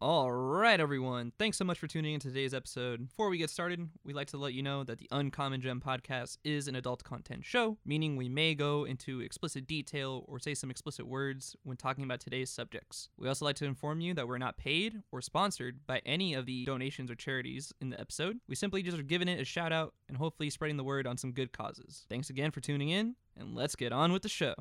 All right, everyone. Thanks so much for tuning in to today's episode. Before we get started, we'd like to let you know that the Uncommon Gem podcast is an adult content show, meaning we may go into explicit detail or say some explicit words when talking about today's subjects. We also like to inform you that we're not paid or sponsored by any of the donations or charities in the episode. We simply just are giving it a shout out and hopefully spreading the word on some good causes. Thanks again for tuning in, and let's get on with the show.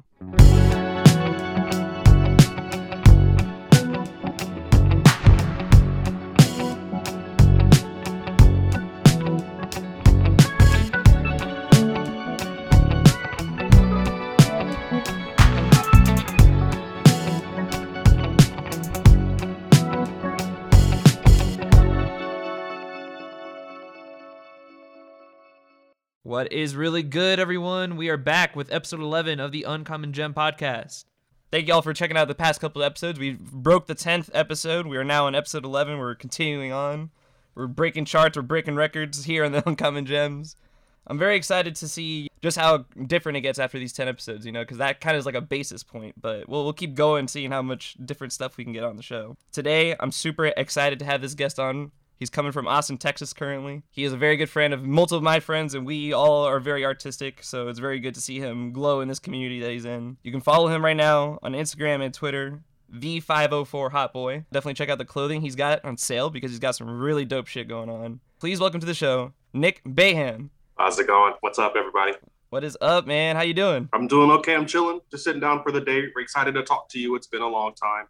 What is really good, everyone? We are back with episode 11 of the Uncommon Gem podcast. Thank y'all for checking out the past couple episodes. We broke the 10th episode. We are now on episode 11. We're continuing on. We're breaking charts, we're breaking records here on the Uncommon Gems. I'm very excited to see just how different it gets after these 10 episodes, you know, because that kind of is like a basis point. But we'll, we'll keep going, seeing how much different stuff we can get on the show. Today, I'm super excited to have this guest on. He's coming from Austin, Texas currently. He is a very good friend of multiple of my friends, and we all are very artistic, so it's very good to see him glow in this community that he's in. You can follow him right now on Instagram and Twitter, The504 Hot Boy. Definitely check out the clothing he's got on sale because he's got some really dope shit going on. Please welcome to the show, Nick Baham. How's it going? What's up, everybody? What is up, man? How you doing? I'm doing okay. I'm chilling. Just sitting down for the day. We're excited to talk to you. It's been a long time.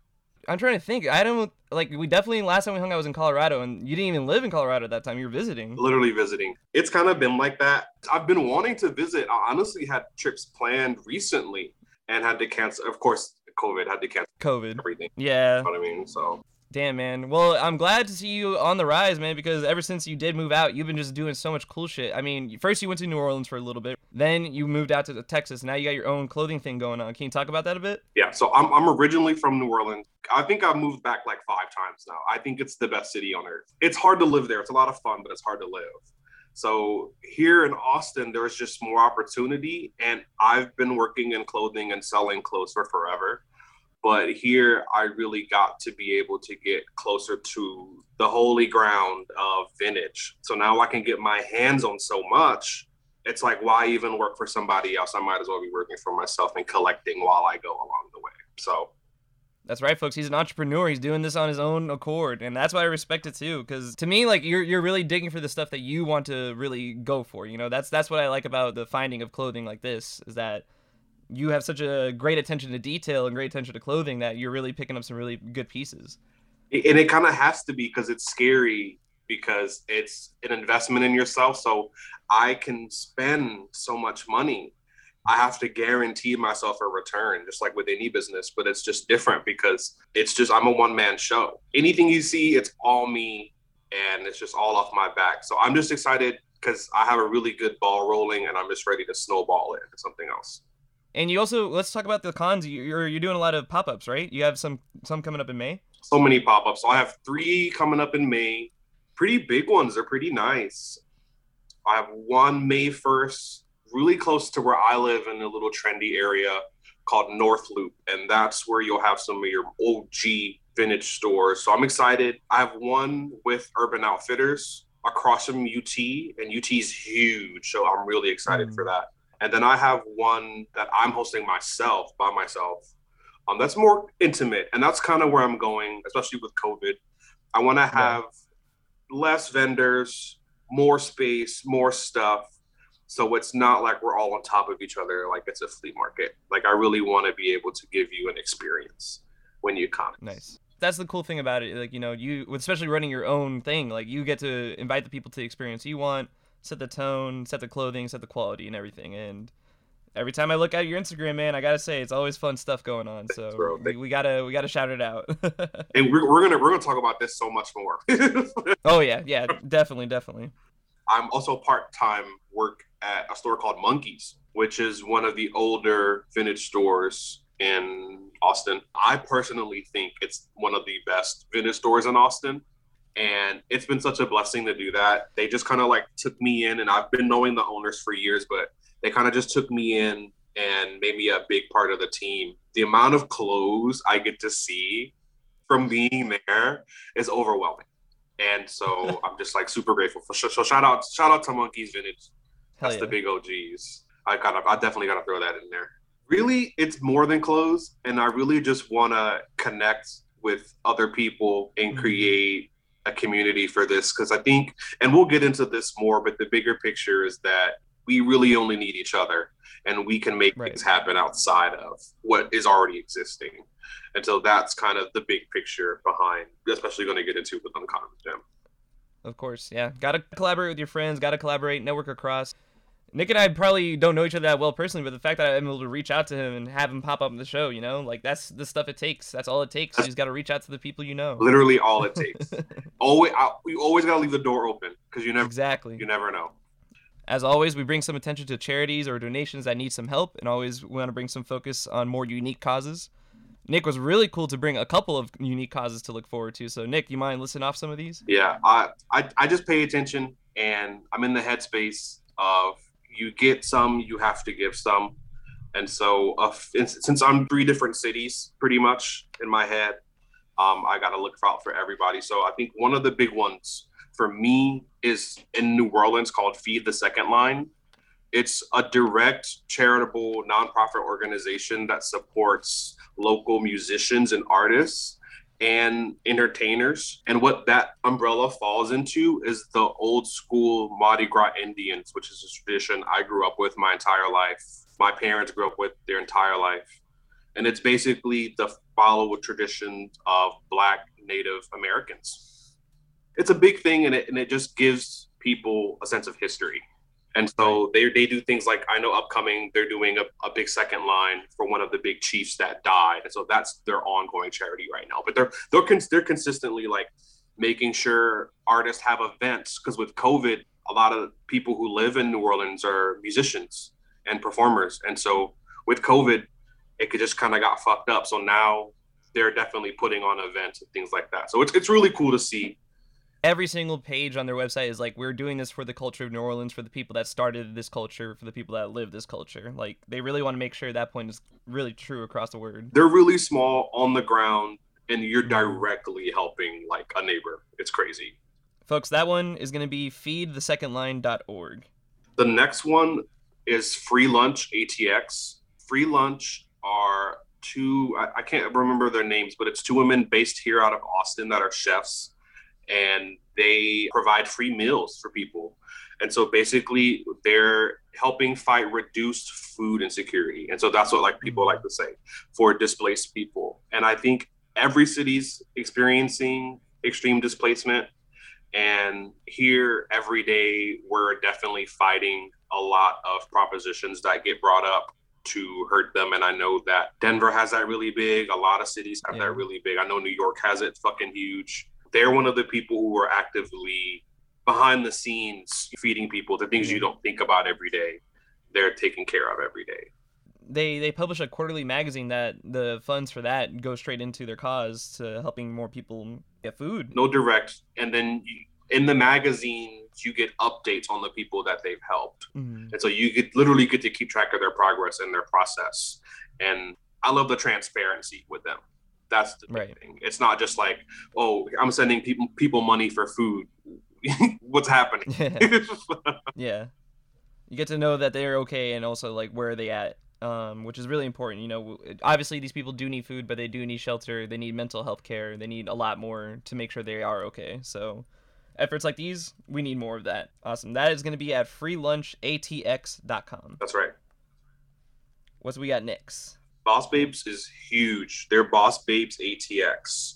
I'm trying to think. I don't like. We definitely last time we hung out was in Colorado, and you didn't even live in Colorado at that time. You were visiting. Literally visiting. It's kind of been like that. I've been wanting to visit. I honestly had trips planned recently and had to cancel. Of course, COVID had to cancel COVID. everything. Yeah. You know what I mean? So Damn, man. Well, I'm glad to see you on the rise, man, because ever since you did move out, you've been just doing so much cool shit. I mean, first you went to New Orleans for a little bit, then you moved out to Texas. Now you got your own clothing thing going on. Can you talk about that a bit? yeah. So I'm I'm originally from New Orleans. I think I've moved back like five times now. I think it's the best city on earth. It's hard to live there. It's a lot of fun, but it's hard to live. So here in Austin, there's just more opportunity, and I've been working in clothing and selling clothes for forever. But here, I really got to be able to get closer to the holy ground of vintage. So now I can get my hands on so much. It's like, why even work for somebody else? I might as well be working for myself and collecting while I go along the way. So That's right, folks. He's an entrepreneur. He's doing this on his own accord, and that's why I respect it too. Because to me, like you're you're really digging for the stuff that you want to really go for. You know, that's that's what I like about the finding of clothing like this is that you have such a great attention to detail and great attention to clothing that you're really picking up some really good pieces. and it kind of has to be because it's scary because it's an investment in yourself. So i can spend so much money i have to guarantee myself a return just like with any business but it's just different because it's just i'm a one-man show. Anything you see it's all me and it's just all off my back. So i'm just excited because i have a really good ball rolling and i'm just ready to snowball it into something else And you also let's talk about the cons. You- You're you're doing a lot of pop ups, right? You have some some coming up in May. so many pop-ups. So I have three coming up in May. Pretty big ones. They're pretty nice. I have one May 1st, really close to where I live in a little trendy area called North Loop. And that's where you'll have some of your OG vintage stores. So I'm excited. I have one with Urban Outfitters across from UT, and UT is huge. So I'm really excited Mm. for that. And then I have one that I'm hosting myself by myself um, that's more intimate, and that's kind of where I'm going, especially with COVID. I want to have less vendors, more space, more stuff, so it's not like we're all on top of each other, like it's a flea market. Like I really want to be able to give you an experience when you come. Nice. That's the cool thing about it. Like you know, you especially running your own thing. Like you get to invite the people to the experience you want, set the tone, set the clothing, set the quality, and everything. And every time I look at your Instagram, man, I gotta say it's always fun stuff going on. So bro. we, we gotta we gotta shout it out. And we're, we're gonna we're gonna talk about this so much more. oh yeah, yeah, definitely, definitely. I'm also part time work at a store called Monkies, which is one of the older vintage stores in Austin. I personally think it's one of the best vintage stores in Austin. And it's been such a blessing to do that. They just kind of like took me in, and I've been knowing the owners for years, but they kind of just took me in and made me a big part of the team. The amount of clothes I get to see from being there is overwhelming. And so I'm just like super grateful for so, so shout out shout out to Monkies Vintage. That's yeah. the big OGs. I gotta I definitely gotta throw that in there. Really, it's more than clothes, and I really just wanna connect with other people and Mhm. create a community for this because I think and we'll get into this more, but the bigger picture is that we really only need each other and we can make Right. things happen outside of what is already existing. And so that's kind of the big picture behind, especially going to get into with Uncommon Gem. Of course, yeah. Gotta collaborate with your friends, gotta collaborate, network across. Nick and I probably don't know each other that well personally, but the fact that I'm able to reach out to him and have him pop up on the show, you know, like that's the stuff it takes. That's all it takes. You just gotta reach out to the people you know. Literally all it takes. always, I, you always got to leave the door open because you never, exactly. you never know. As always, we bring some attention to charities or donations that need some help, and always we want to bring some focus on more unique causes. Nick was really cool to bring a couple of unique causes to look forward to. So, Nick, you mind listing off some of these? Yeah, I, I, I just pay attention and I'm in the headspace of you get some, you have to give some. And so, uh, since I'm three different cities pretty much in my head, um, I got to look out for everybody. So I think one of the big ones for me is in New Orleans called Feed the Second Line. It's a direct charitable nonprofit organization that supports local musicians and artists and entertainers. And what that umbrella falls into is the old school Mardi Gras Indians, which is a tradition I grew up with my entire life. My parents grew up with their entire life. And it's basically the follow tradition of Black Native Americans. It's a big thing and it, and it just gives people a sense of history. And so they, they do things like I know upcoming they're doing a, a big second line for one of the big chiefs that died, and so that's their ongoing charity right now. But they're they're cons- they're consistently like making sure artists have events because with COVID, a lot of people who live in New Orleans are musicians and performers, and so with COVID, it could just kind of got fucked up. So now they're definitely putting on events and things like that. So it's it's really cool to see. Every single page on their website is like, we're doing this for the culture of New Orleans, for the people that started this culture, for the people that live this culture. Like, they really want to make sure that point is really true across the word. They're really small on the ground, and you're directly helping like a neighbor. It's crazy. Folks, that one is going to be feedthesecondline.org. The next one is Free Lunch ATX. Free Lunch are two, I, I can't remember their names, but it's two women based here out of Austin that are chefs and they provide free meals for people. And so basically, they're helping fight reduced food insecurity. And so that's what like people mm-hmm. like to say for displaced people. And I think every city's experiencing extreme displacement. And here, every day, we're definitely fighting a lot of propositions that get brought up to hurt them. And I know that Denver has that really big. A lot of cities have Yeah. that really big. I know New York has it fucking huge. They're one of the people who are actively behind the scenes feeding people the things you don't think about every day. They're taking care of every day. They they publish a quarterly magazine that the funds for that go straight into their cause to helping more people get food. no direct and then you, in the magazines you get updates on the people that they've helped Mhm. and so you get literally get to keep track of their progress and their process and i love the transparency with them that's the Right. thing. It's not just like oh i'm sending people people money for food. What's happening? Yeah. You get to know that they're okay and also like where are they at um, which is really important you know obviously these people do need food but they do need shelter they need mental health care they need a lot more to make sure they are okay. So efforts like these we need more of that. Awesome. That is going to be at freelunchatx.com that's right. What's we got next Boss Babes is huge. They're Boss Babes ATX.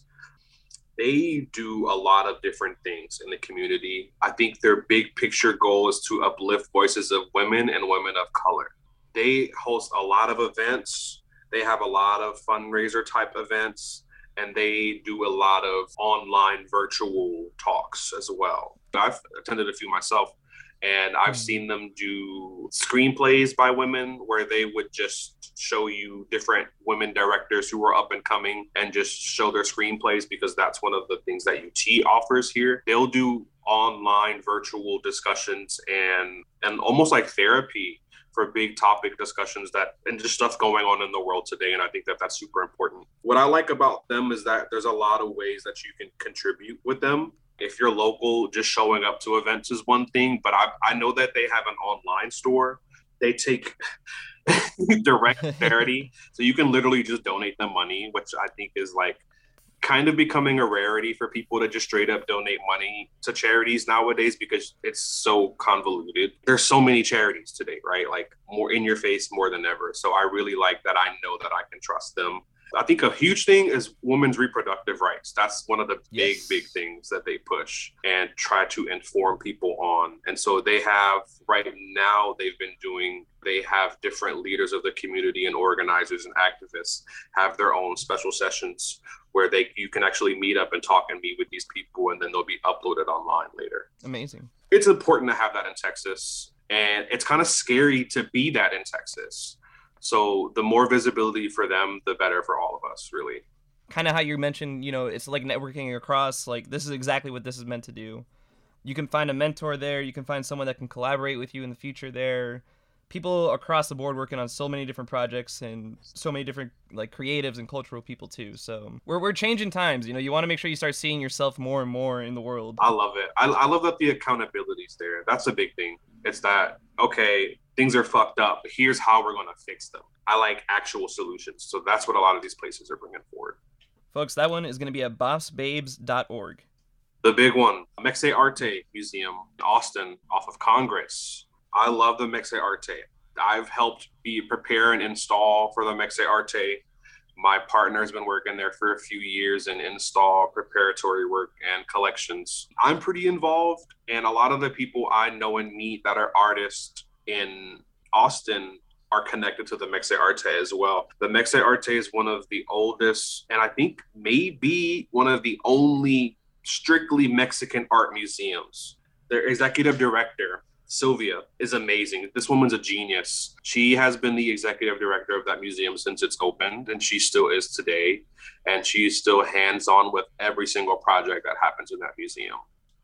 They do a lot of different things in the community. I think their big picture goal is to uplift voices of women and women of color. They host a lot of events. They have a lot of fundraiser type events and they do a lot of online virtual talks as well. I've attended a few myself and I've Mhm. seen them do screenplays by women where they would just show you different women directors who are up and coming and just show their screenplays because that's one of the things that UT offers here. They'll do online virtual discussions and and almost like therapy for big topic discussions that and just stuff going on in the world today. And I think that that's super important. What I like about them is that there's a lot of ways that you can contribute with them. If you're local, just showing up to events is one thing, but I, I know that they have an online store. They take direct charity. so you can literally just donate them money, which I think is like kind of becoming a rarity for people to just straight up donate money to charities nowadays because it's so convoluted. There's so many charities today, right? Like more in your face more than ever. So I really like that I know that I can trust them. I think a huge thing is women's reproductive rights. That's one of the big, big things that they push and try to inform people on. And so they have right now, they've been doing, they have different leaders of the community and organizers and activists have their own special sessions where they you can actually meet up and talk and meet with these people and then they'll be uploaded online later. Amazing. It's important to have that in Texas. And it's kind of scary to be that in Texas. So the more visibility for them, the better for all of us, really. Kind of how you mentioned, you know, it's like networking across. Like this is exactly what this is meant to do. You can find a mentor there. You can find someone that can collaborate with you in the future there people across the board working on so many different projects and so many different like creatives and cultural people too. So we're we're changing times. You know, you want to make sure you start seeing yourself more and more in the world. I love it. I, I love that the accountability's there. That's a big thing. It's that okay, things are fucked up. Here's how we're gonna fix them. I like actual solutions. So that's what a lot of these places are bringing forward. Folks, that one is going to be at bossbabes.org. The big one, Mexic-Arte Museum, Austin, off of Congress. I love the Mexic-Arte. I've helped be prepare and install for the Mexic-Arte. My partner's been working there for a few years in install, preparatory work, and collections. I'm pretty involved, and a lot of the people I know and meet that are artists in Austin are connected to the Mexic-Arte as well. The Mexic-Arte is one of the oldest, and I think maybe one of the only strictly Mexican art museums. Their executive director Sylvia is amazing. This woman's a genius. She has been the executive director of that museum since it's opened, and she still is today. And she's still hands on with every single project that happens in that museum.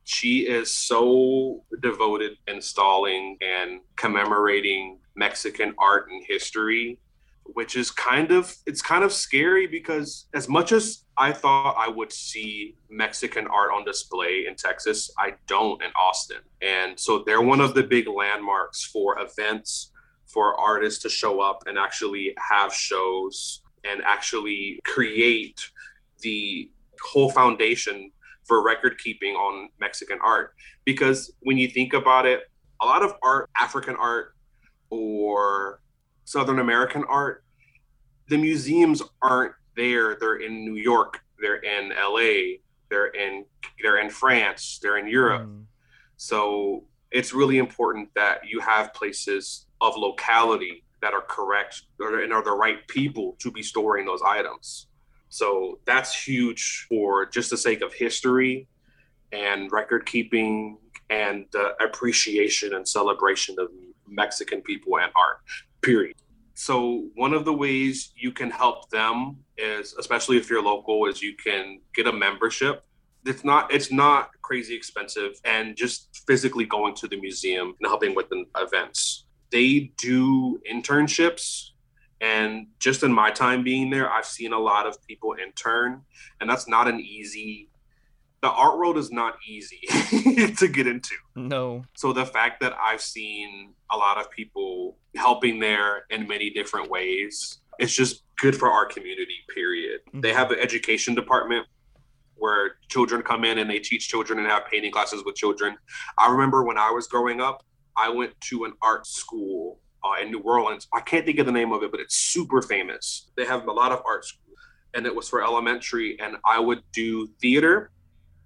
She is so devoted installing and commemorating Mexican art and history which is kind of it's kind of scary because as much as I thought I would see Mexican art on display in Texas, I don't in Austin. And so they're one of the big landmarks for events for artists to show up and actually have shows and actually create the whole foundation for record keeping on Mexican art. Because when you think about it, a lot of art, African art or Southern American art, the museums aren't there. They're in New York, they're in LA, they're in they're in France, they're in Europe. Mm. So it's really important that you have places of locality that are correct and are the right people to be storing those items. So that's huge for just the sake of history and record keeping and uh, appreciation and celebration of Mexican people and art period. So one of the ways you can help them is, especially if you're local, is you can get a membership. It's not it's not crazy expensive, and just physically going to the museum and helping with the events. They do internships, and just in my time being there, I've seen a lot of people intern, and that's not an easy the art world is not easy to get into. No. So the fact that I've seen a lot of people helping there in many different ways, it's just good for our community, period. Mm-hmm. They have an education department where children come in and they teach children and have painting classes with children. I remember when I was growing up, I went to an art school uh, in New Orleans. I can't think of the name of it, but it's super famous. They have a lot of art schools, and it was for elementary. And I would do theater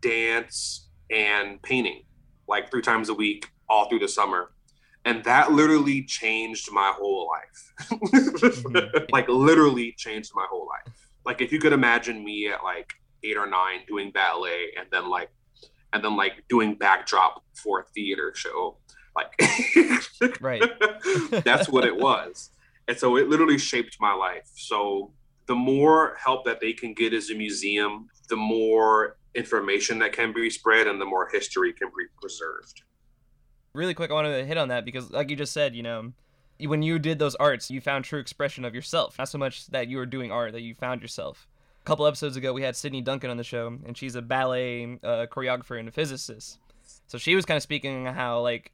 dance, and painting like three times a week all through the summer. And that literally changed my whole life. mm-hmm. Like literally changed my whole life. Like if you could imagine me at like eight or nine doing ballet and then like and then like doing backdrop for a theater show. Like right. that's what it was. And so it literally shaped my life. So the more help that they can get as a museum, the more information that can be spread and the more history can be preserved. Really quick, I wanted to hit on that because, like you just said, you know, when you did those arts, you found true expression of yourself. Not so much that you were doing art, that you found yourself. A couple episodes ago, we had Sydney Duncan on the show, and she's a ballet uh, choreographer and a physicist. So she was kind of speaking how like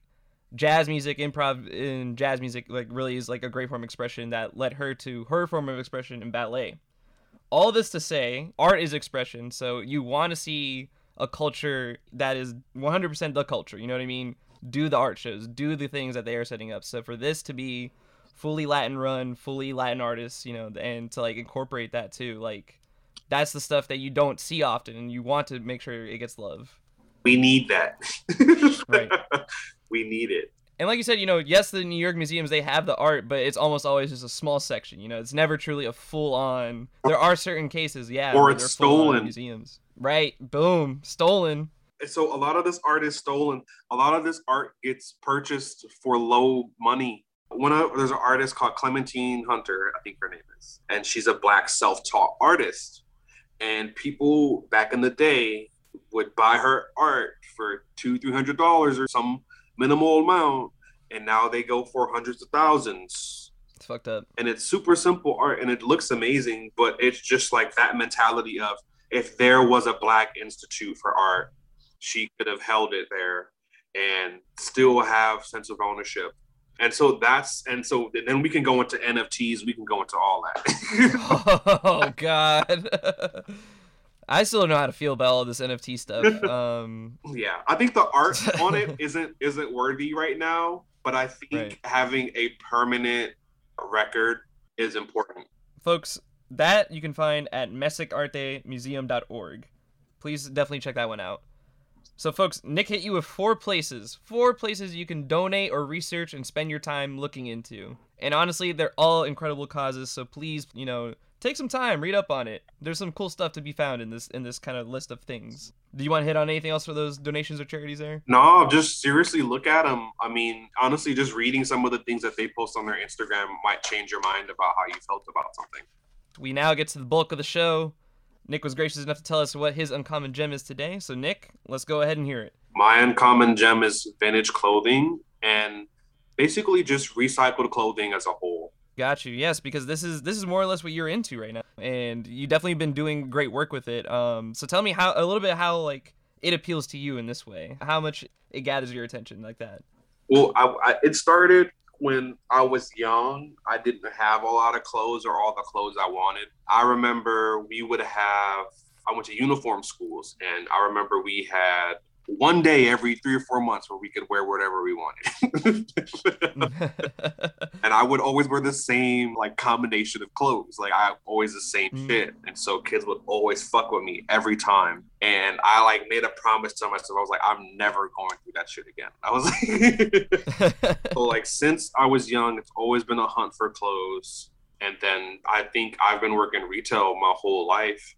jazz music, improv in jazz music, like really is like a great form of expression that led her to her form of expression in ballet. All this to say, art is expression. So you want to see a culture that is 100% the culture. You know what I mean? do the art shows, do the things that they are setting up. So for this to be fully Latin run, fully Latin artists, you know, and to like incorporate that too, like that's the stuff that you don't see often, and you want to make sure it gets love. We need that. right. We need it. And like you said, you know, yes, the New York museums they have the art, but it's almost always just a small section. You know, it's never truly a full on. There are certain cases, yeah, or it's stolen museums. Right. Boom. Stolen so a lot of this art is stolen. A lot of this art gets purchased for low money. One of there's an artist called Clementine Hunter, I think her name is, and she's a black self-taught artist. And people back in the day would buy her art for two, three hundred dollars or some minimal amount, and now they go for hundreds of thousands. It's fucked up. And it's super simple art, and it looks amazing, but it's just like that mentality of if there was a black institute for art she could have held it there and still have sense of ownership and so that's and so then we can go into nfts we can go into all that oh god i still don't know how to feel about all this nft stuff um yeah i think the art on it isn't isn't worthy right now but i think right. having a permanent record is important folks that you can find at mexic-artemuseum.org please definitely check that one out so, folks, Nick hit you with four places, four places you can donate or research and spend your time looking into. And honestly, they're all incredible causes. So please, you know, take some time, read up on it. There's some cool stuff to be found in this in this kind of list of things. Do you want to hit on anything else for those donations or charities there? No, just seriously look at them. I mean, honestly, just reading some of the things that they post on their Instagram might change your mind about how you felt about something. We now get to the bulk of the show. Nick was gracious enough to tell us what his uncommon gem is today. So, Nick, let's go ahead and hear it. My uncommon gem is vintage clothing and basically just recycled clothing as a whole. Got you. Yes, because this is this is more or less what you're into right now, and you definitely been doing great work with it. Um, so tell me how a little bit how like it appeals to you in this way, how much it gathers your attention like that. Well, I, I, it started when I was young, I didn't have a lot of clothes or all the clothes I wanted. I remember we would have, I went to uniform schools, and I remember we had one day every three or four months where we could wear whatever we wanted. and I would always wear the same like combination of clothes. Like I always the same mm. shit. And so kids would always fuck with me every time. And I like made a promise to myself. I was like, I'm never going through that shit again. I was like So like since I was young, it's always been a hunt for clothes. And then I think I've been working retail my whole life.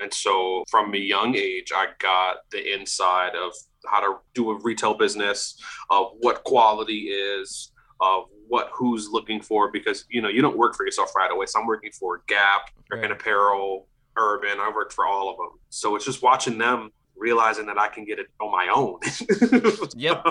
And so from a young age, I got the inside of how to do a retail business, of what quality is, of what who's looking for, because you know you don't work for yourself right away. So I'm working for Gap, right. Apparel, Urban. I worked for all of them. So it's just watching them realizing that I can get it on my own. yep.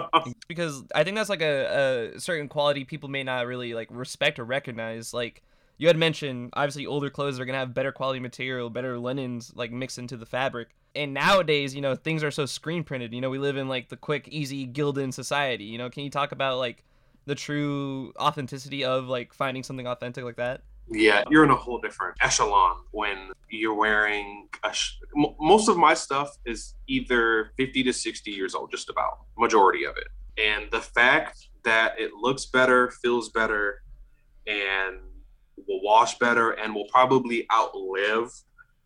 Because I think that's like a, a certain quality people may not really like respect or recognize. Like you had mentioned obviously older clothes are gonna have better quality material, better linens like mixed into the fabric. And nowadays, you know, things are so screen printed. You know, we live in like the quick, easy Gildan society. You know, can you talk about like the true authenticity of like finding something authentic like that? Yeah, you're in a whole different echelon when you're wearing sh- most of my stuff is either 50 to 60 years old, just about majority of it. And the fact that it looks better, feels better, and will wash better and will probably outlive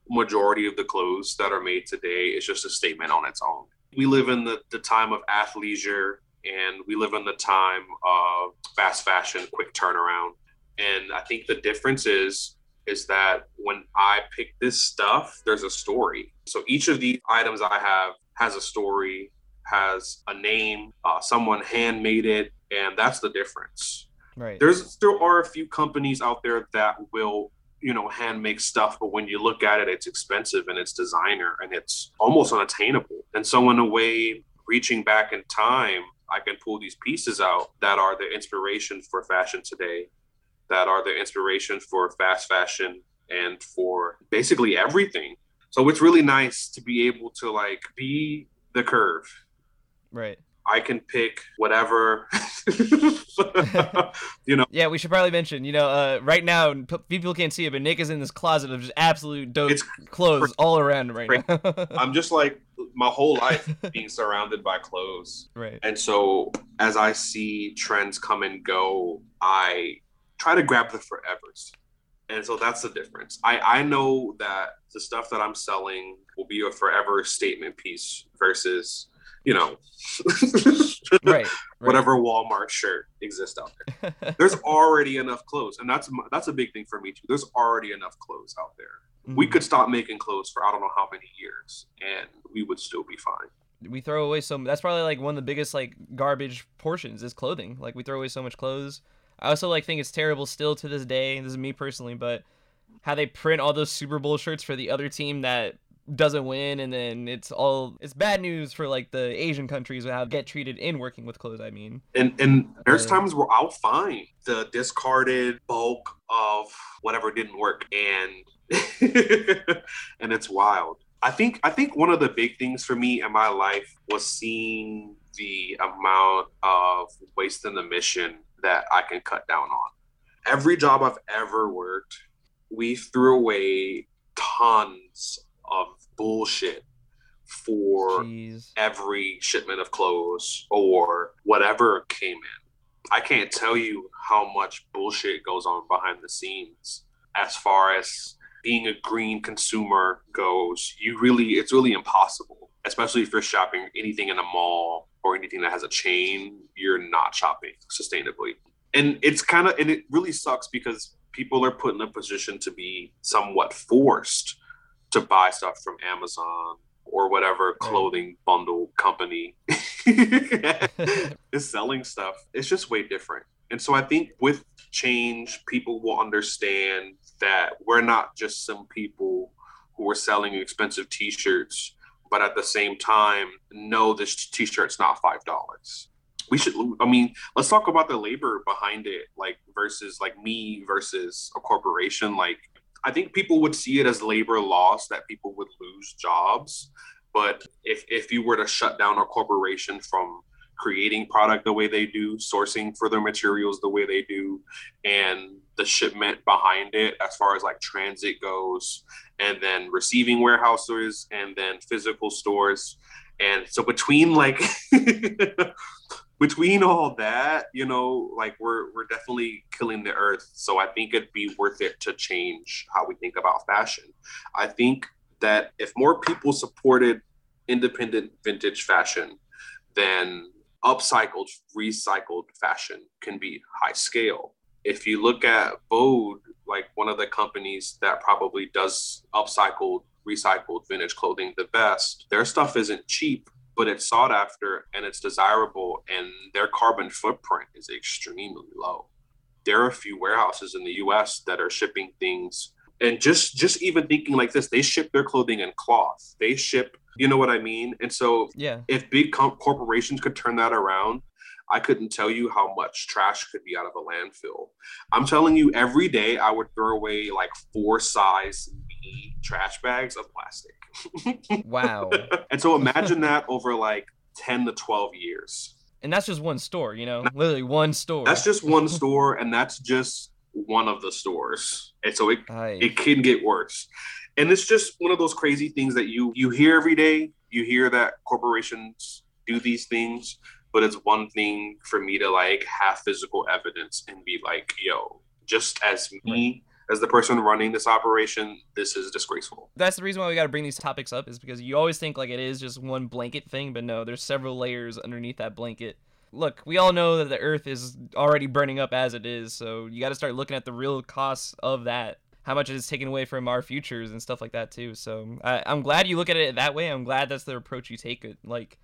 majority of the clothes that are made today is just a statement on its own. We live in the, the time of athleisure and we live in the time of fast fashion, quick turnaround. And I think the difference is is that when I pick this stuff, there's a story. So each of these items I have has a story, has a name, uh, someone handmade it, and that's the difference. Right. There's there are a few companies out there that will you know hand make stuff but when you look at it it's expensive and it's designer and it's almost unattainable and so in a way reaching back in time I can pull these pieces out that are the inspiration for fashion today, that are the inspiration for fast fashion and for basically everything. So it's really nice to be able to like be the curve. Right. I can pick whatever. you know. Yeah, we should probably mention. You know, uh, right now people can't see it, but Nick is in this closet of just absolute dope It's clothes all around right now. I'm just like my whole life being surrounded by clothes. right. And so as I see trends come and go, I try to grab the forevers. And so that's the difference. I, I know that the stuff that I'm selling will be a forever statement piece versus, you know, Right. right. whatever Walmart shirt exists out there. There's already enough clothes, and that's that's a big thing for me too. There's already enough clothes out there. We Mhm. could stop making clothes for I don't know how many years, and we would still be fine. we throw away so that's probably like one of the biggest like garbage portions is clothing like we throw away so much clothes i also like think it's terrible still to this day this is me personally but how they print all those super bowl shirts for the other team that doesn't win and then it's all it's bad news for like the asian countries how get treated in working with clothes i mean And and there's Uh, times where I'll find the discarded bulk of whatever didn't work, and and it's wild. I think I think one of the big things for me in my life was seeing the amount of waste and emission that I can cut down on. Every job I've ever worked, we threw away tons of bullshit for jeez every shipment of clothes or whatever came in. I can't tell you how much bullshit goes on behind the scenes as far as being a green consumer goes. You really, it's really impossible, especially if you're shopping anything in a mall or anything that has a chain. You're not shopping sustainably. And it's kind of, and it really sucks because people are put in a position to be somewhat forced to buy stuff from Amazon or whatever clothing bundle company is selling stuff. It's just way different. And so I think with change, people will understand that we're not just some people who are selling expensive t shirts, but at the same time, no, this t shirt's not $5. We should, I mean, let's talk about the labor behind it, like versus like me versus a corporation. Like, I think people would see it as labor loss that people would lose jobs. But if, if you were to shut down a corporation from creating product the way they do, sourcing for their materials the way they do, and the shipment behind it as far as like transit goes, and then receiving warehouses and then physical stores. And so between like between all that, you know, like we're we're definitely killing the earth. So I think it'd be worth it to change how we think about fashion. I think that if more people supported independent vintage fashion, then upcycled, recycled fashion can be high scale. If you look at Bode, like one of the companies that probably does upcycled, recycled vintage clothing the best, their stuff isn't cheap, but it's sought after and it's desirable, and their carbon footprint is extremely low. There are a few warehouses in the US that are shipping things and just just even thinking like this they ship their clothing in cloth. They ship you know what i mean? And so yeah. if big corporations could turn that around i couldn't tell you how much trash could be out of a landfill. I'm telling you every day i would throw away like four size trash bags of plastic. Wow. And so imagine that over like 10 to 12 years. And that's just one store you know? Literally one store. That's just one store and that's just one of the stores. And so it Aye. it can get worse. And it's just one of those crazy things that you you hear every day. You hear that corporations do these things but it's one thing for me to like have physical evidence and be like yo just as me as the person running this operation this is disgraceful. That's the reason why we got to bring these topics up is because you always think like it is just one blanket thing but no there's several layers underneath that blanket. Look we all know that the earth is already burning up as it is so you got to start looking at the real costs of that how much it is taken away from our futures and stuff like that too. So I, i'm glad you look at it that way. I'm glad that's the approach you take it like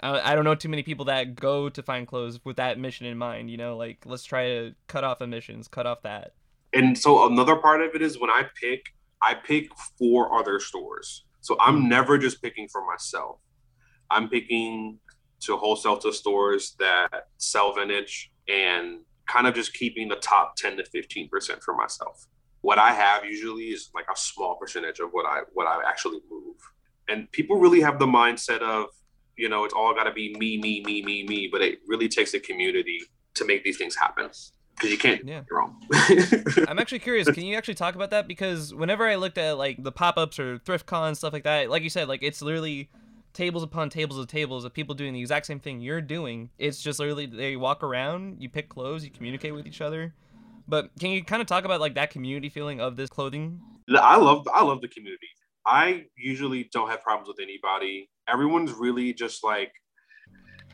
I, I don't know too many people that go to find clothes with that mission in mind you know? Like let's try to cut off emissions cut off that and so another part of it is when i pick i pick for other stores so i'm mm-hmm. never just picking for myself i'm picking to wholesale to stores that sell vintage and kind of just keeping the top 10 to 15% for myself. What I have usually is like a small percentage of what I what I actually move. And people really have the mindset of, you know, it's all got to be me, me, me, me, me, but it really takes a community to make these things happen because you can't yeah. wrong. I'm actually curious. Can you actually talk about that? Because whenever I looked at like the pop ups or thrift con stuff like that, like you said, like it's literally tables upon tables of tables of people doing the exact same thing you're doing. It's just literally they walk around, you pick clothes, you communicate with each other. But can you kind of talk about like that community feeling of this clothing? I love I love the community. I usually don't have problems with anybody. Everyone's really just like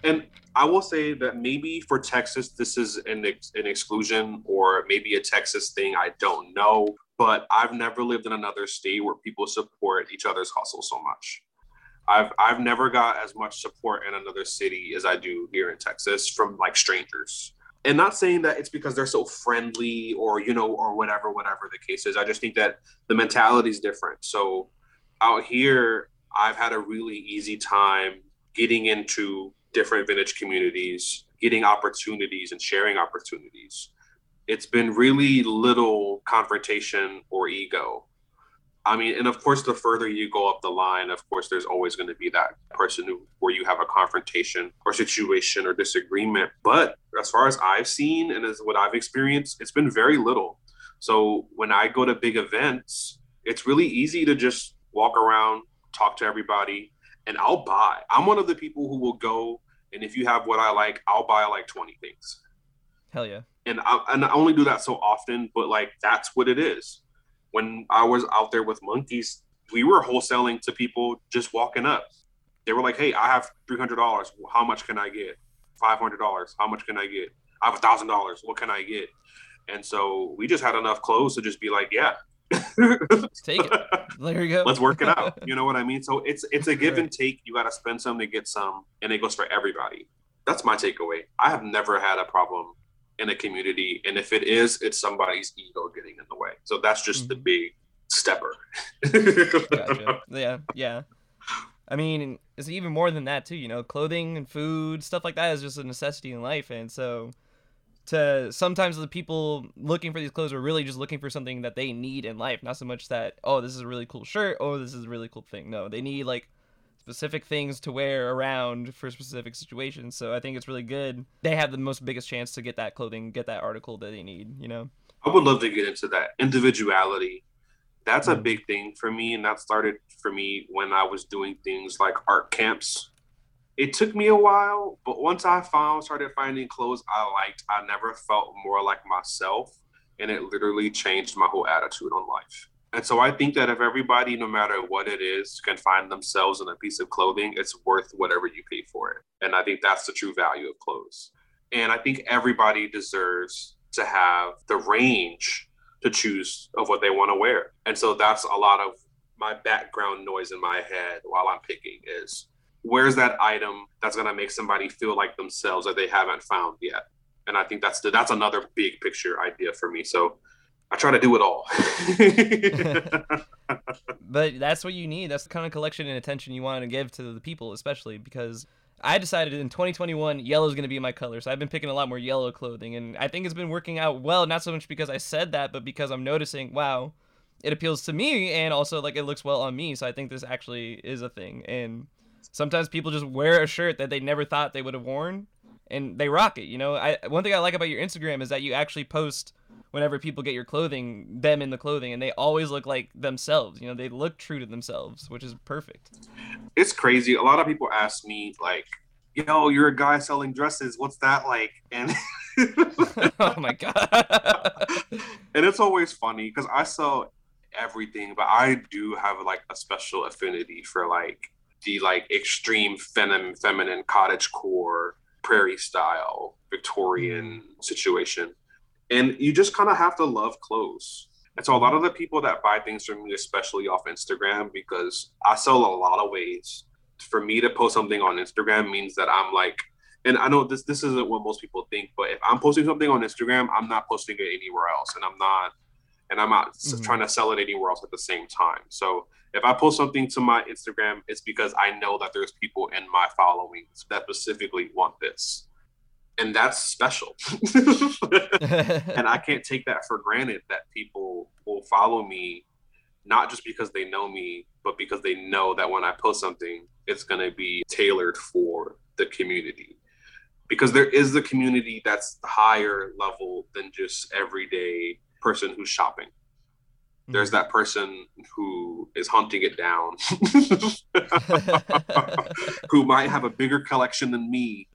and I will say that maybe for Texas, this is an, ex- an exclusion or maybe a Texas thing. I don't know. But I've never lived in another state where people support each other's hustle so much. I've I've never got as much support in another city as I do here in Texas from like strangers. And not saying that it's because they're so friendly or you know or whatever whatever the case is. I just think that the mentality is different. So out here, I've had a really easy time getting into different vintage communities, getting opportunities and sharing opportunities. It's been really little confrontation or ego. I mean, and of course, the further you go up the line, of course, there's always going to be that person who, where you have a confrontation or situation or disagreement. But as far as I've seen and as what I've experienced, it's been very little. So when I go to big events, it's really easy to just walk around, talk to everybody, and I'll buy. I'm one of the people who will go, and if you have what I like, I'll buy like 20 things. Hell yeah. And I, and I only do that so often, but like that's what it is when I was out there with Monkies, we were wholesaling to people just walking up. They were like, "Hey, I have three hundred dollars. How much can I get? Five hundred dollars. How much can I get? I have a thousand dollars. What can I get?" And so we just had enough clothes to just be like, "Yeah, take it. There you go. Let's work it out. You know what I mean? So it's it's a give right. and take. You got to spend some to get some, and it goes for everybody. That's my takeaway. I have never had a problem in a community and if it is it's somebody's ego getting in the way so that's just mm-hmm. the big stepper gotcha. yeah yeah i mean it's even more than that too you know clothing and food stuff like that is just a necessity in life and so to sometimes the people looking for these clothes are really just looking for something that they need in life not so much that oh this is a really cool shirt oh this is a really cool thing no they need like specific things to wear around for specific situations. So I think it's really good. They have the most biggest chance to get that clothing, get that article that they need, you know? I would love to get into that individuality. That's mm-hmm. a big thing for me. And that started for me when I was doing things like art camps. It took me a while, but once I found, started finding clothes I liked, I never felt more like myself. And it literally changed my whole attitude on life. And so I think that if everybody, no matter what it is, can find themselves in a piece of clothing, it's worth whatever you pay for it. And I think that's the true value of clothes. And I think everybody deserves to have the range to choose of what they want to wear. And so that's a lot of my background noise in my head while I'm picking is where's that item that's going to make somebody feel like themselves that they haven't found yet. And I think that's the, that's another big picture idea for me. So I try to do it all. but that's what you need. That's the kind of collection and attention you want to give to the people, especially because I decided in 2021 yellow is going to be my color. So I've been picking a lot more yellow clothing, and I think it's been working out well. Not so much because I said that, but because I'm noticing, wow, it appeals to me, and also like it looks well on me. So I think this actually is a thing. And sometimes people just wear a shirt that they never thought they would have worn, and they rock it. You know, I one thing I like about your Instagram is that you actually post whenever people get your clothing, them in the clothing, and they always look like themselves. You know, they look true to themselves, which is perfect. It's crazy. A lot of people ask me like, "Yo, you're a guy selling dresses. What's that like?" And oh my god. and it's always funny because I sell everything, but I do have like a special affinity for like the like extreme feminine, feminine cottage core, prairie style, Victorian situation and you just kind of have to love clothes. And so a lot of the people that buy things from me, especially off Instagram, because I sell a lot of ways. For me to post something on Instagram means that I'm like, and I know this this isn't what most people think, but if I'm posting something on Instagram, I'm not posting it anywhere else, and I'm not and I'm not Mhm. trying to sell it anywhere else at the same time. So if I post something to my Instagram, it's because I know that there's people in my following that specifically want this. And that's special. and I can't take that for granted that people will follow me not just because they know me, but because they know that when I post something, it's going to be tailored for the community. Because there is the community that's higher level than just everyday person who's shopping. There's mm-hmm. that person who is hunting it down, who might have a bigger collection than me.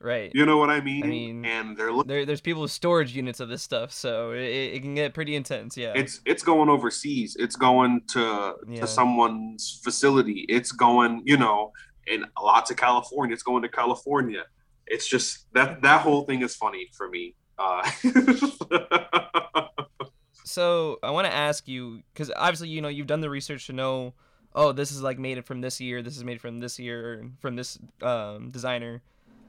right. you know what I mean? I mean, and they're looking. There, there's people with storage units of this stuff, so it, it can get pretty intense. Yeah. It's it's going overseas. It's going to Yeah. to someone's facility. It's going, you know, and lots of California. It's going to California. It's just that that whole thing is funny for me. Uh, So I want to ask you because obviously you know you've done the research to know, oh this is like made it from this year, this is made from this year, from this um, designer.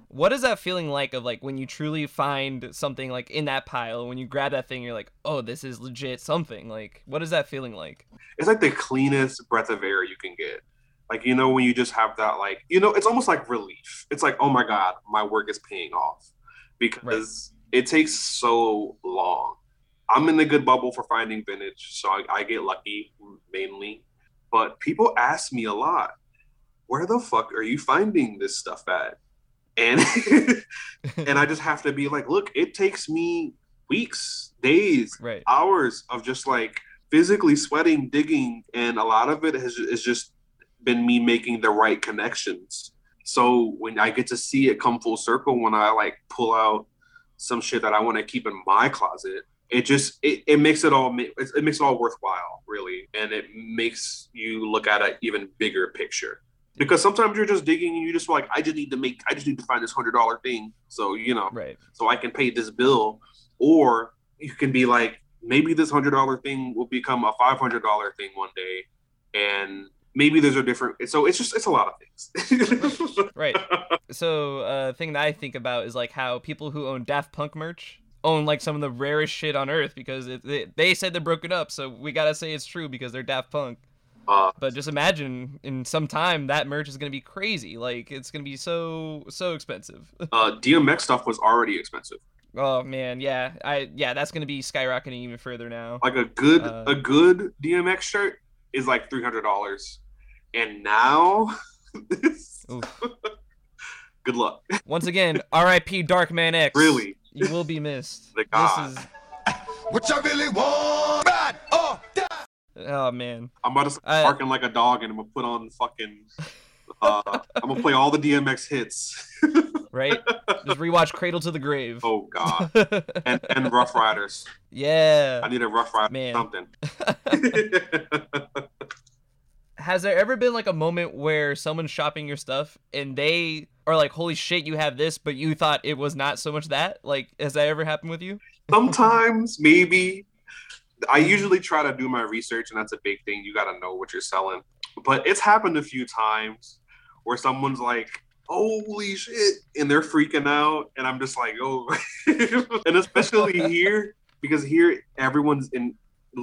What is that feeling like of like when you truly find something like in that pile when you grab that thing you're like oh this is legit something like what is that feeling like? it's like the cleanest breath of air you can get. Like you know when you just have that like you know it's almost like relief. It's like oh my god my work is paying off because it takes so long. I'm in the good bubble for finding vintage, so I, I get lucky mainly. But people ask me a lot, where the fuck are you finding this stuff at? And and I just have to be like, look, it takes me weeks, days, right. hours of just like physically sweating, digging, and a lot of it has is just been me making the right connections. So when I get to see it come full circle, when I like pull out some shit that I want to keep in my closet, it just it, it makes it all it it makes it all worthwhile, really, and it makes you look at an even bigger picture. Because sometimes you're just digging and you just like, I just need to make, I just need to find this hundred dollar thing, so you know, Right. so I can pay this bill. Or you can be like, maybe this hundred dollar thing will become a five hundred dollar thing one day, and maybe there's a different. So it's just it's a lot of things. Right. So, uh, thing that I think about is like how people who own Daft Punk merch own like some of the rarest shit on earth because it, they, they said they broke it up, so we gotta say it's true because they're Daft Punk. uh, But just imagine in some time that merch is gonna be crazy. Like it's gonna be so so expensive. uh, DMX stuff was already expensive. oh man, yeah, I yeah, that's gonna be skyrocketing even further now. Like a good Uh, a good DMX shirt is like three hundred dollars, and now, good luck. Once again, R.I.P. Darkman X. Really, you will be missed. The God. This is What you really want? Ride or die. oh man. I'm about to start I- barking like a dog, and I'm gonna put on fucking. Uh, I'm gonna play all the DMX hits. Right? Just rewatch Cradle to the Grave. oh God, and and Ruff Ryders. Yeah. I need a Ruff Ryder Man. something. Has there ever been like a moment where someone's shopping your stuff and they are like, "Holy shit, you have this," but you thought it was not so much that? Like, has that ever happened with you? Sometimes, maybe. I usually try to do my research, and that's a big thing. You got to know what you're selling. But it's happened a few times where someone's like, "Holy shit!" and they're freaking out, and I'm just like, "Oh," and especially here because here everyone's in,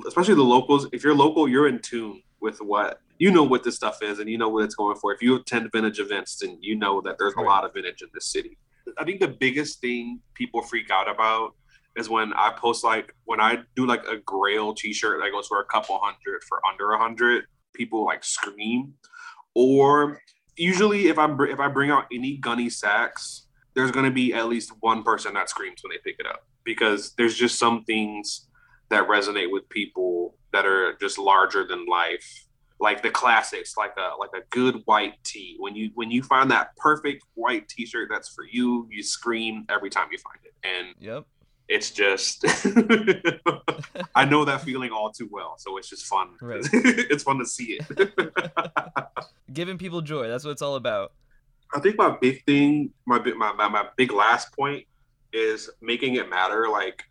especially the locals. If you're local, you're in tune with what you know what this stuff is, and you know what it's going for. If you attend vintage events, then you know that there's a lot of vintage in this city. I think the biggest thing people freak out about is when I post like when I do like a Grail T-shirt that goes for a couple hundred for under a hundred, people like scream. Or usually, if I'm if I bring out any gunny sacks, there's gonna be at least one person that screams when they pick it up because there's just some things that resonate with people that are just larger than life like the classics like a like a good white tee when you when you find that perfect white t-shirt that's for you you scream every time you find it and Yep. it's just i know that feeling all too well so it's just fun Right. it's fun to see it Giving people joy. That's what it's all about. i think my big thing my big my, my, my big last point is making it matter like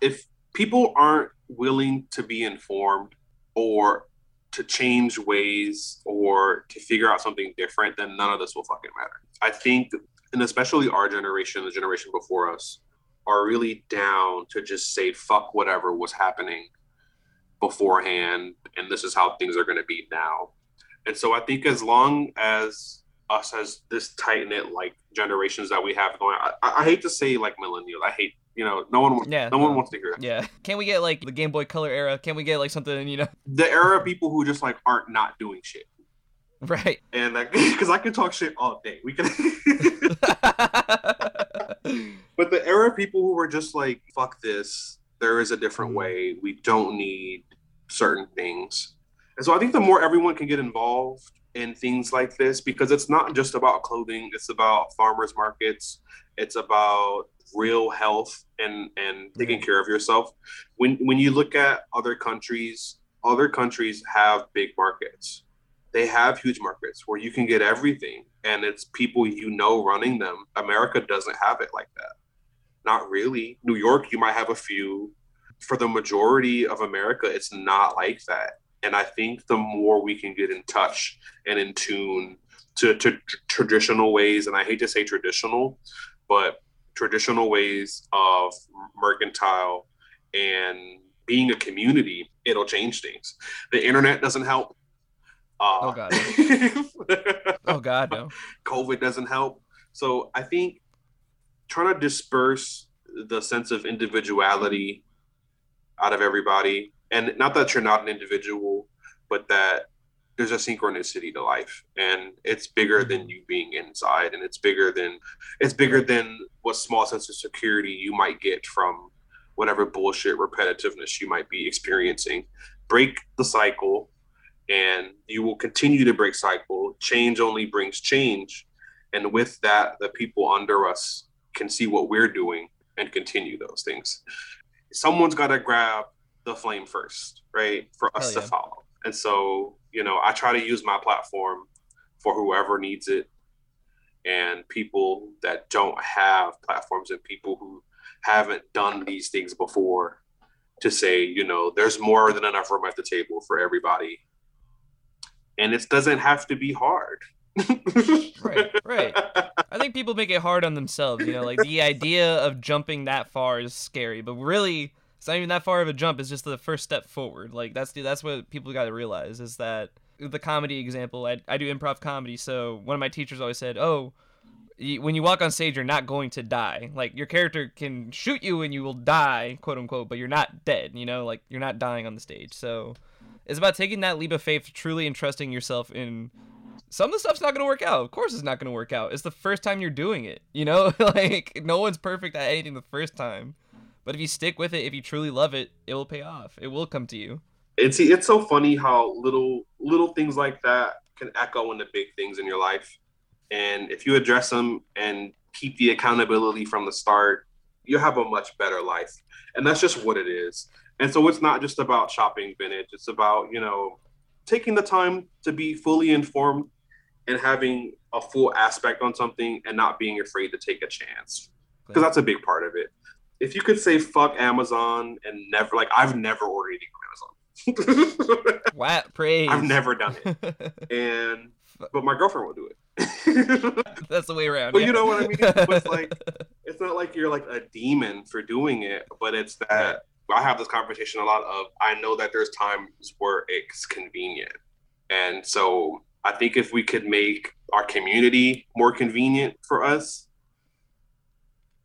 if people aren't willing to be informed or to change ways or to figure out something different, then none of this will fucking matter. I think, and especially our generation, the generation before us, are really down to just say fuck whatever was happening beforehand, and this is how things are going to be now. And so I think as long as us as this tight knit like generations that we have going, I, I hate to say like millennial. I hate you know no one Yeah, no one wants to hear it. Yeah. Can we get like the Game Boy Color era? Can we get like something, you know? The era of people who just like aren't not doing shit. Right. And like, because I can talk shit all day. We can. But the era of people who were just like, fuck this, there is a different mm-hmm. way. We don't need certain things. And so I think the more everyone can get involved in things like this, because it's not just about clothing, it's about farmers markets, it's about real health and, and taking care of yourself. When when you look at other countries, other countries have big markets. They have huge markets where you can get everything and it's people you know running them. America doesn't have it like that. Not really. New York, you might have a few. For the majority of America, it's not like that. And I think the more we can get in touch and in tune to, to tr- traditional ways, and I hate to say traditional, but traditional ways of mercantile and being a community, it'll change things. The internet doesn't help. Uh, Oh, God. oh God, no. COVID doesn't help. So I think trying to disperse the sense of individuality out of everybody, and not that you're not an individual, but that there's a synchronicity to life, and it's bigger than you being inside, and it's bigger than it's bigger than what small sense of security you might get from whatever bullshit repetitiveness you might be experiencing. Break the cycle, and you will continue to break cycle. Change only brings change and with that the people under us can see what we're doing and continue those things someone's got to grab the flame first right for us to follow and so you know i try to use my platform for whoever needs it and people that don't have platforms and people who haven't done these things before to say you know there's more than enough room at the table for everybody and it doesn't have to be hard Right, right. I think people make it hard on themselves. You know, like the idea of jumping that far is scary, but really, not even that far of a jump. It's just the first step forward. Like that's the, that's what people got to realize is that the comedy example. I I do improv comedy, so one of my teachers always said, "Oh." When you walk on stage, you're not going to die. Like your character can shoot you and you will die, quote unquote, but you're not dead. You know, like you're not dying on the stage. So it's about taking that leap of faith, truly entrusting yourself in some of the stuff's not going to work out. Of course, it's not going to work out. It's the first time you're doing it. You know, like no one's perfect at anything the first time. But if you stick with it, if you truly love it, it will pay off. It will come to you. it's it's so funny how little little things like that can echo into big things in your life. And if you address them and keep the accountability from the start you'll have a much better life. And that's just what it is. And so it's not just about shopping vintage. It's about you know taking the time to be fully informed and having a full aspect on something and not being afraid to take a chance. Because that's a big part of it if you could say fuck amazon and never like i've never ordered anything from amazon Wow, praise. I've never done it, and but my girlfriend will do it. That's the way around. but yeah. you know what I mean? But it's like it's not like you're like a demon for doing it, but it's that I have this conversation a lot of I know that there's times where it's convenient, and so I think if we could make our community more convenient for us,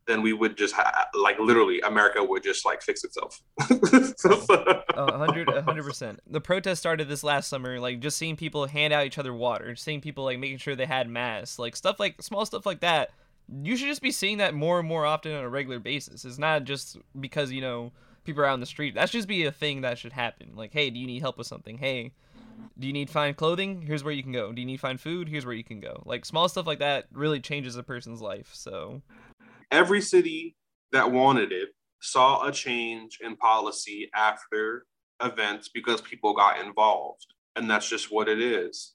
then we would just ha- like literally America would just like fix itself. Hundred, hundred percent. The protest started this last summer, like just seeing people hand out each other water, seeing people like making sure they had masks, like stuff like small stuff like that. You should just be seeing that more and more often on a regular basis. It's not just because you know people are out in the street. That should just be a thing that should happen. Like, hey, do you need help with something? Hey, do you need fine clothing? Here's where you can go. Do you need fine food? Here's where you can go. Like small stuff like that really changes a person's life. So every city that wanted it saw a change in policy after events because people got involved. And that's just what it is.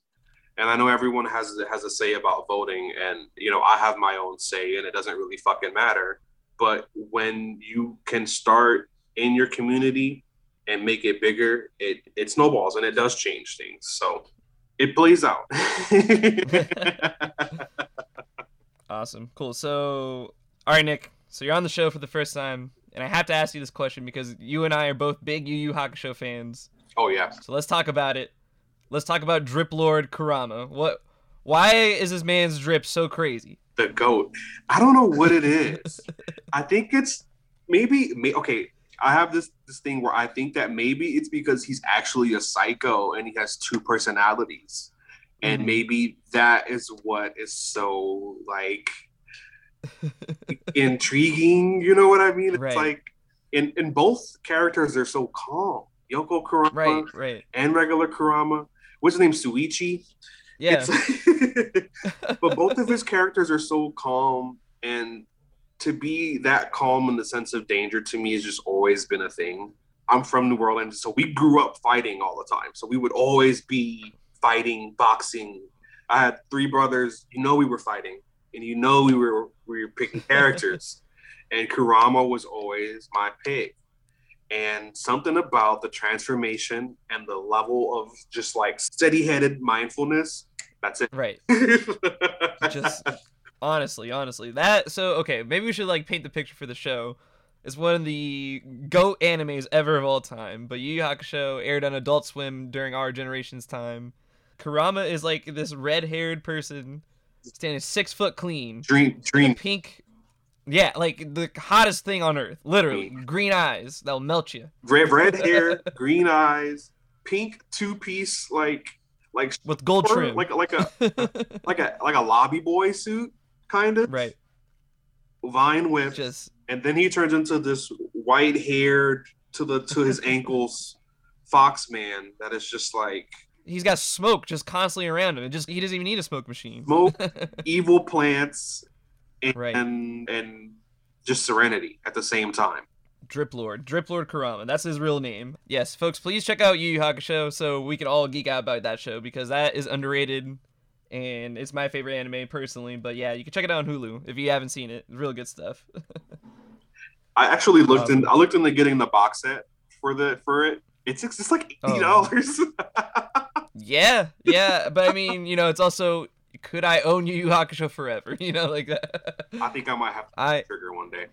And i know everyone has has a say about voting and you know i have my own say and it doesn't really fucking matter. But when you can start in your community and make it bigger it it snowballs and it does change things. So it plays out. Awesome. Cool. So, all right, Nick. So you're on the show for the first time. and I have to ask you this question because you and I are both big Yu Yu Hakusho fans. Oh yeah. So let's talk about it. Let's talk about Drip Lord Kurama. What? Why is this man's drip so crazy? The goat. I don't know what it is. I think it's maybe may, okay. I have this this thing where I think that maybe it's because he's actually a psycho and he has two personalities. And Mhm. maybe that is what is so like intriguing. You know what I mean? It's Right. like in in both characters they're so calm. Yoko Kurama Right, right. and regular Kurama. What's his name? Shuichi. Yeah. But both of his characters are so calm and to be that calm in the sense of danger to me has just always been a thing. I'm from New Orleans, so we grew up fighting all the time. So we would always be fighting, boxing. I had three brothers. You know we were fighting, and you know we were we were picking characters. and Kurama was always my pick. And something about the transformation and the level of just like steady-headed mindfulness. That's it. right. Just honestly, honestly. That so okay, maybe we should like paint the picture for the show. It's one of the GOAT animes ever of all time. But Yu Yu Hakusho aired on Adult Swim during our generation's time. Kurama is like this red haired person standing six foot clean. dream dream Pink Yeah, like the hottest thing on earth. Literally. Green eyes. That'll melt you. red red hair, green eyes, pink two piece like like With gold or trim. like like a like a like a lobby boy suit kind of right. vine whip, Just and then he turns into this white haired to the to his ankles fox man that is just like he's got smoke just constantly around him. It just he doesn't even need a smoke machine. smoke evil plants and, Right. and and just serenity at the same time. Drip Lord, Drip Lord Kurama. That's his real name. Yes, folks, please check out Yu Yu Hakusho so we can all geek out about that show because that is underrated and it's my favorite anime personally. But yeah, you can check it out on Hulu if you haven't seen it. It's real good stuff. I actually looked in. I looked into getting the box set for the for it. It's it's like Oh. eighty dollars. yeah, yeah, but I mean, you know, it's also could I own Yu Yu Hakusho forever? You know, like that. I think I might have to I trigger one day.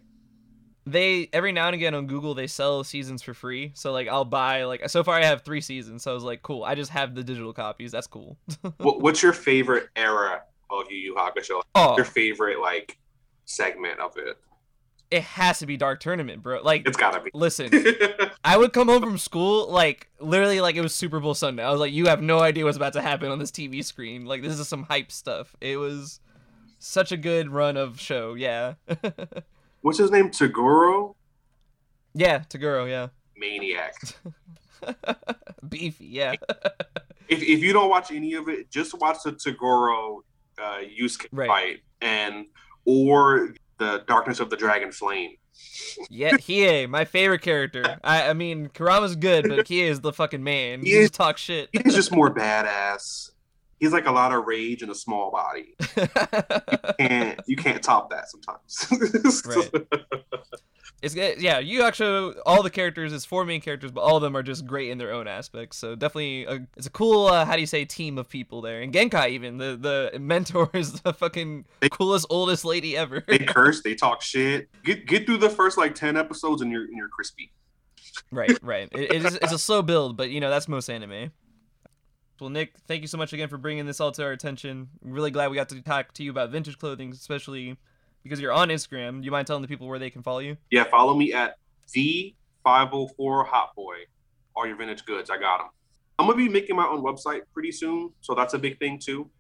they every now and again on Google they sell seasons for free. So like I'll buy like so far I have three seasons. So I was like, cool. I just have the digital copies. That's cool. what, what's your favorite era of Yu Yu Hakusho? Oh, Your favorite like segment of it? It has to be Dark Tournament, bro. Like, It's gotta be. listen, I would come home from school like literally like it was Super Bowl Sunday. I was like, you have no idea what's about to happen on this TV screen. Like this is some hype stuff. It was such a good run of show. Yeah, What's his name? Toguro? yeah, Toguro. Yeah, Maniac. beefy. Yeah, If, if you don't watch any of it, just watch the Toguro uh, Yusuke Right. fight and or the Darkness of the Dragon Flame. yeah. Hiei, my favorite character. I I mean, Kurama's good, but Hiei is the fucking man. He He is- just talk shit. He's just more badass. He's like a lot of rage in a small body. And you can't top that sometimes. Right. It's good. Yeah, you actually all the characters is four main characters, but all of them are just great in their own aspects. So definitely, a, it's a cool. Uh, how do you say team of people there? And Genkai even the the mentor is the fucking They- coolest oldest lady ever. they curse, they talk shit. Get get through the first like ten episodes and you're and you're crispy. right, right. It, it is it's a slow build, but you know that's most anime. Well, Nick, thank you so much again for bringing this all to our attention. I'm really glad we got to talk to you about vintage clothing, especially because you're on Instagram. Do you mind telling the people where they can follow you? Yeah, follow me at the 504 Hot Boy. All your vintage goods, I got them. I'm gonna be making my own website pretty soon, so that's a big thing too.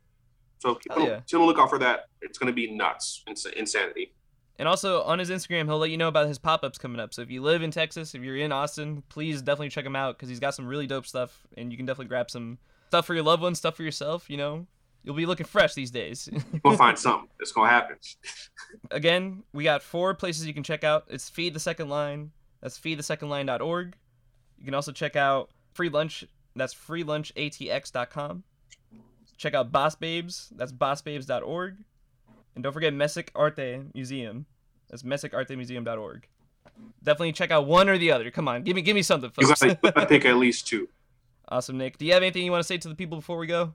So keep, Hell on, yeah. keep on the lookout for that. It's gonna be nuts, ins- insanity. And also on his Instagram, he'll let you know about his pop ups coming up. So if you live in Texas, if you're in Austin, please definitely check him out because he's got some really dope stuff, and you can definitely grab some stuff for your loved ones, stuff for yourself. You know, you'll be looking fresh these days. we'll find something. It's gonna happen. Again, we got four places you can check out. It's Feed the Second Line. That's feedthesecondline.org. You can also check out Free Lunch. That's freelunchatx.com. Check out Boss Babes. That's bossbabes.org. And don't forget Mexic-Arte Museum. That's mexic-artemuseum.org. Definitely check out one or the other. Come on, give me give me something, folks. you gotta pick at least two. Awesome, Nick. Do you have anything you want to say to the people before we go?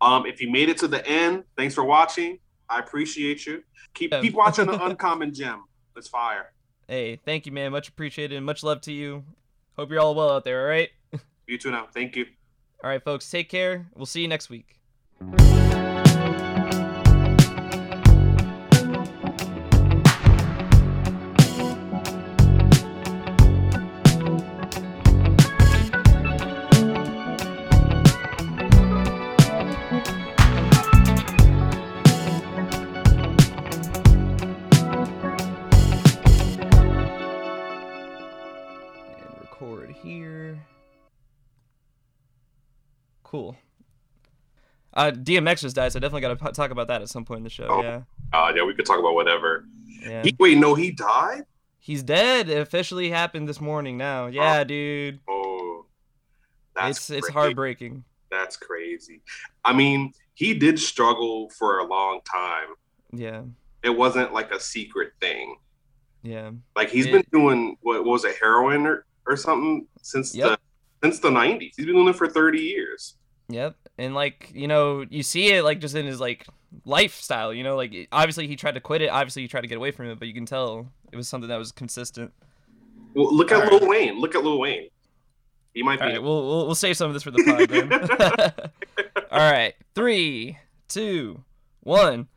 Um, if you made it to the end, thanks for watching. I appreciate you. Keep Yeah. keep watching the Uncommon Gem. It's fire. Hey, thank you, man. Much appreciated and much love to you. Hope you're all well out there, all right? You too now. Thank you. All right, folks, take care. We'll see you next week. Uh, DMX just died, so definitely got to talk about that at some point in the show. Oh. Yeah, Uh, yeah, we could talk about whatever. yeah. He, wait, no, he died. He's dead. It officially happened this morning. Now, yeah, dude. Oh, that's it's it's heartbreaking. That's crazy. I mean, he did struggle for a long time. Yeah, It wasn't like a secret thing. yeah, Like he's It- been doing what, what was it, heroin or, or something since Yep. the since the nineties. He's been doing it for thirty years. Yep. And like you know, you see it like just in his like lifestyle. You know, like obviously he tried to quit it. Obviously he tried to get away from it, but you can tell it was something that was consistent. Well, look at All Lil Wayne. Look at Lil Wayne. He might All be. right, we'll we'll, we'll save some of this for the pod then. All right, three, two, one.